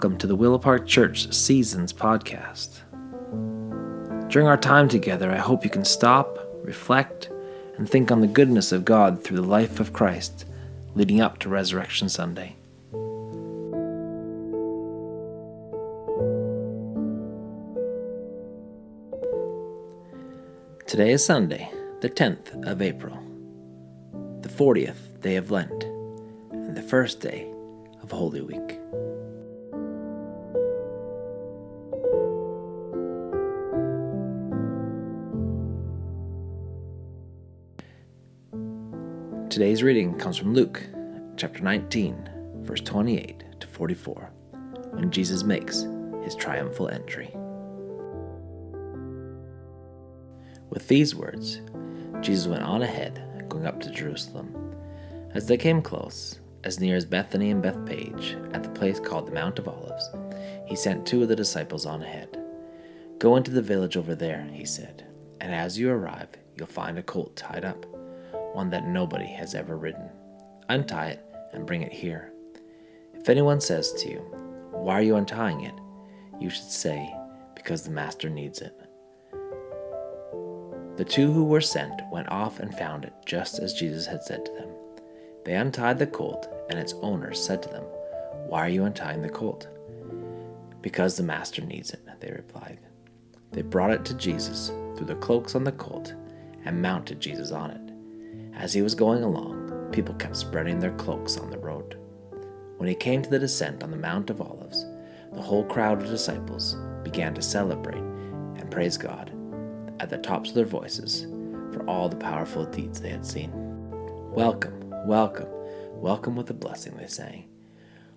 Welcome to the Willow Park Church Seasons podcast. During our time together, I hope you can stop, reflect, and think on the goodness of God through the life of Christ leading up to Resurrection Sunday. Today is Sunday, the 10th of April, the 40th day of Lent, and the first day of Holy Week. Today's reading comes from Luke chapter 19, verse 28 to 44, when Jesus makes his triumphal entry. With these words, Jesus went on ahead, going up to Jerusalem. As they came close, as near as Bethany and Bethphage, at the place called the Mount of Olives, he sent two of the disciples on ahead. Go into the village over there, he said, and as you arrive, you'll find a colt tied up one that nobody has ever ridden. Untie it and bring it here. If anyone says to you, Why are you untying it? you should say, Because the master needs it. The two who were sent went off and found it just as Jesus had said to them. They untied the colt, and its owners said to them, Why are you untying the colt? Because the master needs it, they replied. They brought it to Jesus, threw the cloaks on the colt, and mounted Jesus on it. As he was going along, people kept spreading their cloaks on the road. When he came to the descent on the Mount of Olives, the whole crowd of disciples began to celebrate and praise God at the tops of their voices for all the powerful deeds they had seen. Welcome, welcome, welcome with a blessing, they sang.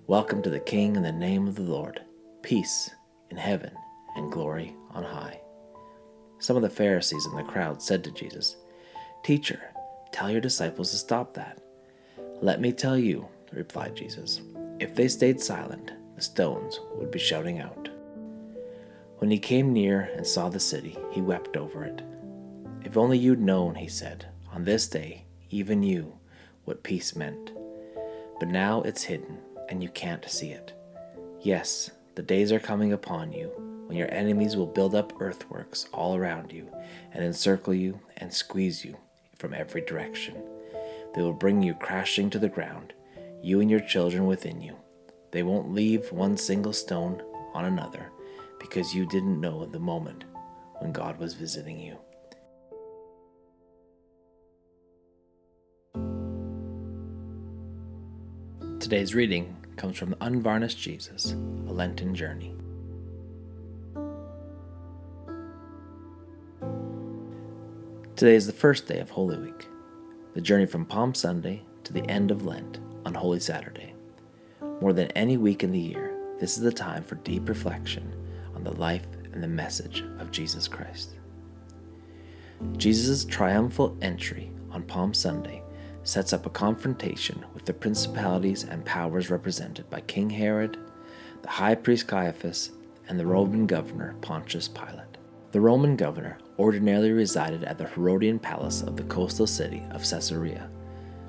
Welcome to the King in the name of the Lord. Peace in heaven and glory on high. Some of the Pharisees in the crowd said to Jesus, Teacher, Tell your disciples to stop that. Let me tell you, replied Jesus, if they stayed silent, the stones would be shouting out. When he came near and saw the city, he wept over it. If only you'd known, he said, on this day, even you, what peace meant. But now it's hidden, and you can't see it. Yes, the days are coming upon you when your enemies will build up earthworks all around you and encircle you and squeeze you from every direction. They will bring you crashing to the ground, you and your children within you. They won't leave one single stone on another because you didn't know the moment when God was visiting you. Today's reading comes from the Unvarnished Jesus, a Lenten Journey. Today is the first day of Holy Week, the journey from Palm Sunday to the end of Lent on Holy Saturday. More than any week in the year, this is the time for deep reflection on the life and the message of Jesus Christ. Jesus' triumphal entry on Palm Sunday sets up a confrontation with the principalities and powers represented by King Herod, the high priest Caiaphas, and the Roman governor Pontius Pilate. The Roman governor ordinarily resided at the Herodian palace of the coastal city of Caesarea.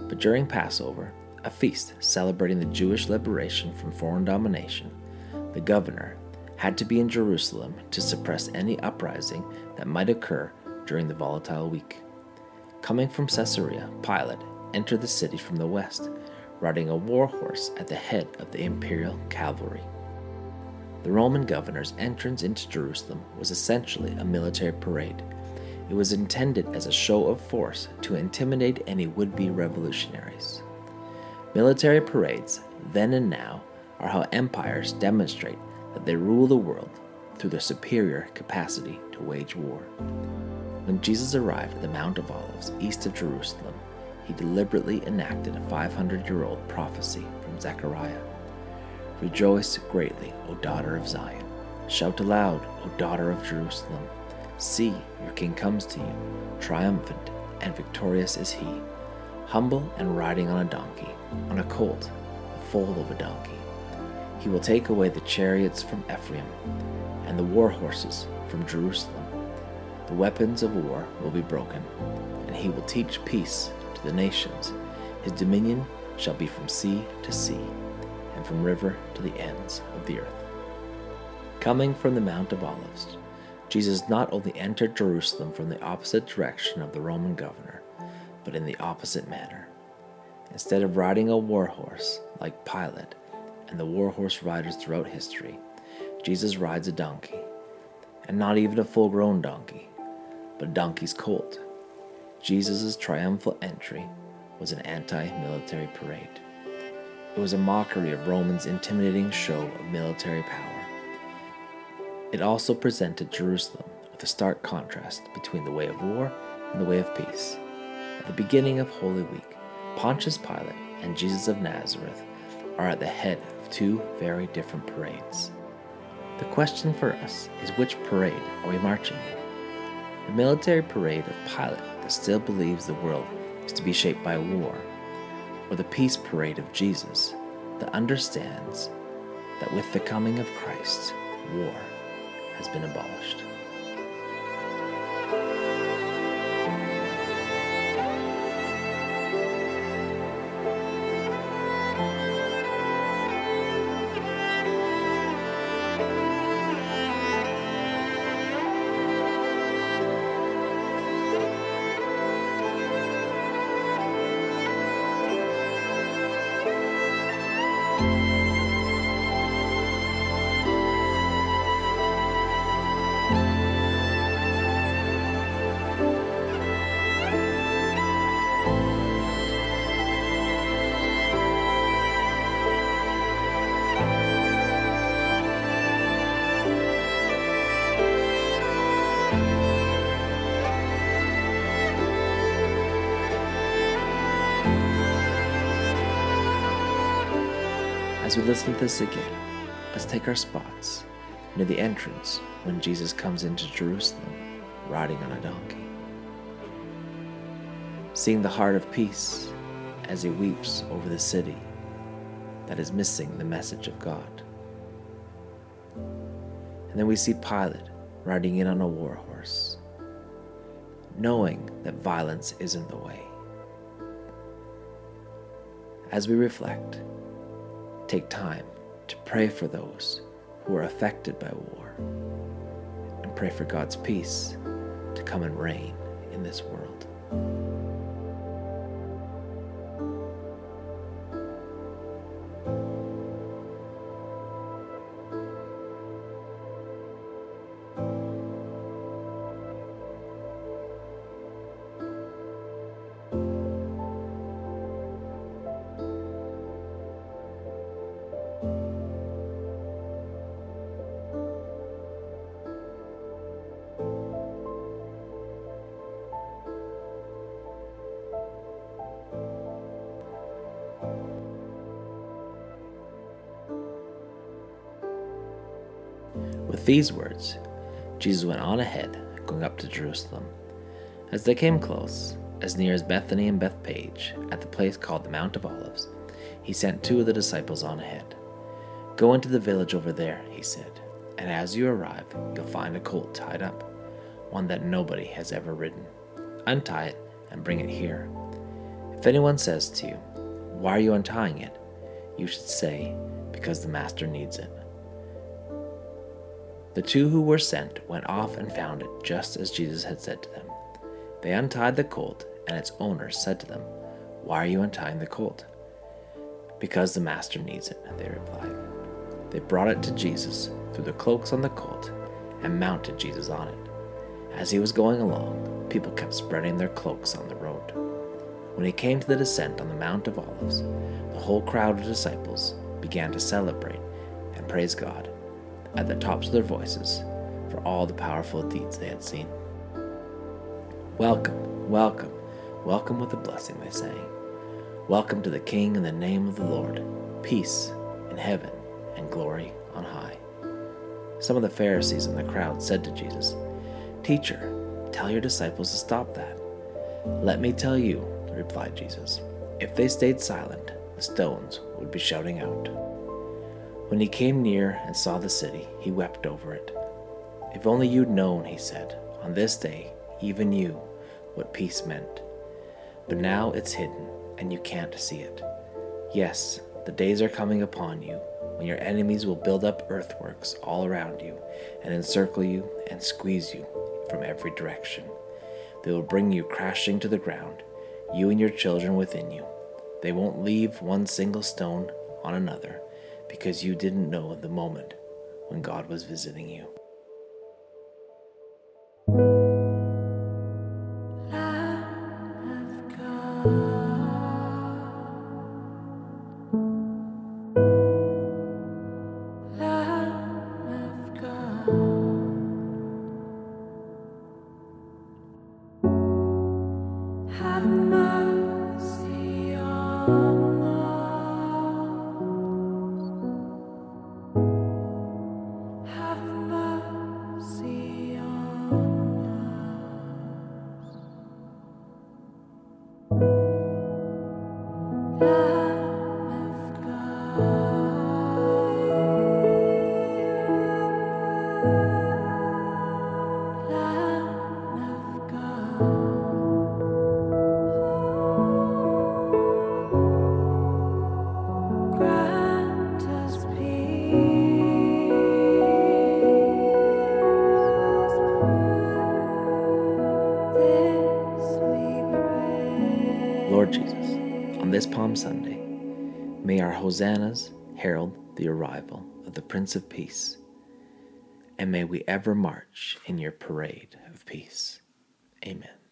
But during Passover, a feast celebrating the Jewish liberation from foreign domination, the governor had to be in Jerusalem to suppress any uprising that might occur during the volatile week. Coming from Caesarea, Pilate entered the city from the west, riding a war horse at the head of the imperial cavalry. The Roman governor's entrance into Jerusalem was essentially a military parade. It was intended as a show of force to intimidate any would be revolutionaries. Military parades, then and now, are how empires demonstrate that they rule the world through their superior capacity to wage war. When Jesus arrived at the Mount of Olives east of Jerusalem, he deliberately enacted a 500 year old prophecy from Zechariah. Rejoice greatly, O daughter of Zion. Shout aloud, O daughter of Jerusalem. See, your king comes to you. Triumphant and victorious is he, humble and riding on a donkey, on a colt, the foal of a donkey. He will take away the chariots from Ephraim and the war horses from Jerusalem. The weapons of war will be broken, and he will teach peace to the nations. His dominion shall be from sea to sea and from river to the ends of the earth. Coming from the Mount of Olives, Jesus not only entered Jerusalem from the opposite direction of the Roman governor, but in the opposite manner. Instead of riding a war horse like Pilate and the war horse riders throughout history, Jesus rides a donkey, and not even a full grown donkey, but a donkey's colt. Jesus' triumphal entry was an anti military parade. It was a mockery of Rome's intimidating show of military power. It also presented Jerusalem with a stark contrast between the way of war and the way of peace. At the beginning of Holy Week, Pontius Pilate and Jesus of Nazareth are at the head of two very different parades. The question for us is which parade are we marching in? The military parade of Pilate that still believes the world is to be shaped by war, or the peace parade of Jesus that understands that with the coming of Christ, war has been abolished. As we listen to this again, let's take our spots near the entrance when Jesus comes into Jerusalem riding on a donkey. Seeing the heart of peace as he weeps over the city that is missing the message of God. And then we see Pilate riding in on a war horse, knowing that violence isn't the way. As we reflect, take time to pray for those who are affected by war and pray for God's peace to come and reign in this world. With these words, Jesus went on ahead, going up to Jerusalem. As they came close, as near as Bethany and Bethphage, at the place called the Mount of Olives, he sent two of the disciples on ahead. Go into the village over there, he said, and as you arrive, you'll find a colt tied up, one that nobody has ever ridden. Untie it and bring it here. If anyone says to you, Why are you untying it? you should say, Because the master needs it. The two who were sent went off and found it just as Jesus had said to them. They untied the colt, and its owner said to them, Why are you untying the colt? Because the master needs it, they replied. They brought it to Jesus, threw the cloaks on the colt, and mounted Jesus on it. As he was going along, people kept spreading their cloaks on the road. When he came to the descent on the Mount of Olives, the whole crowd of disciples began to celebrate and praise God at the tops of their voices for all the powerful deeds they had seen. Welcome, welcome, welcome with a blessing, they sang. Welcome to the King in the name of the Lord, peace in heaven and glory on high. Some of the Pharisees in the crowd said to Jesus, Teacher, tell your disciples to stop that. Let me tell you, replied Jesus, if they stayed silent, the stones would be shouting out. When he came near and saw the city, he wept over it. If only you'd known, he said, on this day, even you, what peace meant. But now it's hidden, and you can't see it. Yes, The days are coming upon you when your enemies will build up earthworks all around you and encircle you and squeeze you from every direction. They will bring you crashing to the ground, you and your children within you. They won't leave one single stone on another because you didn't know the moment when God was visiting you. Lord this Palm Sunday, may our hosannas herald the arrival of the Prince of Peace, and may we ever march in your parade of peace. Amen.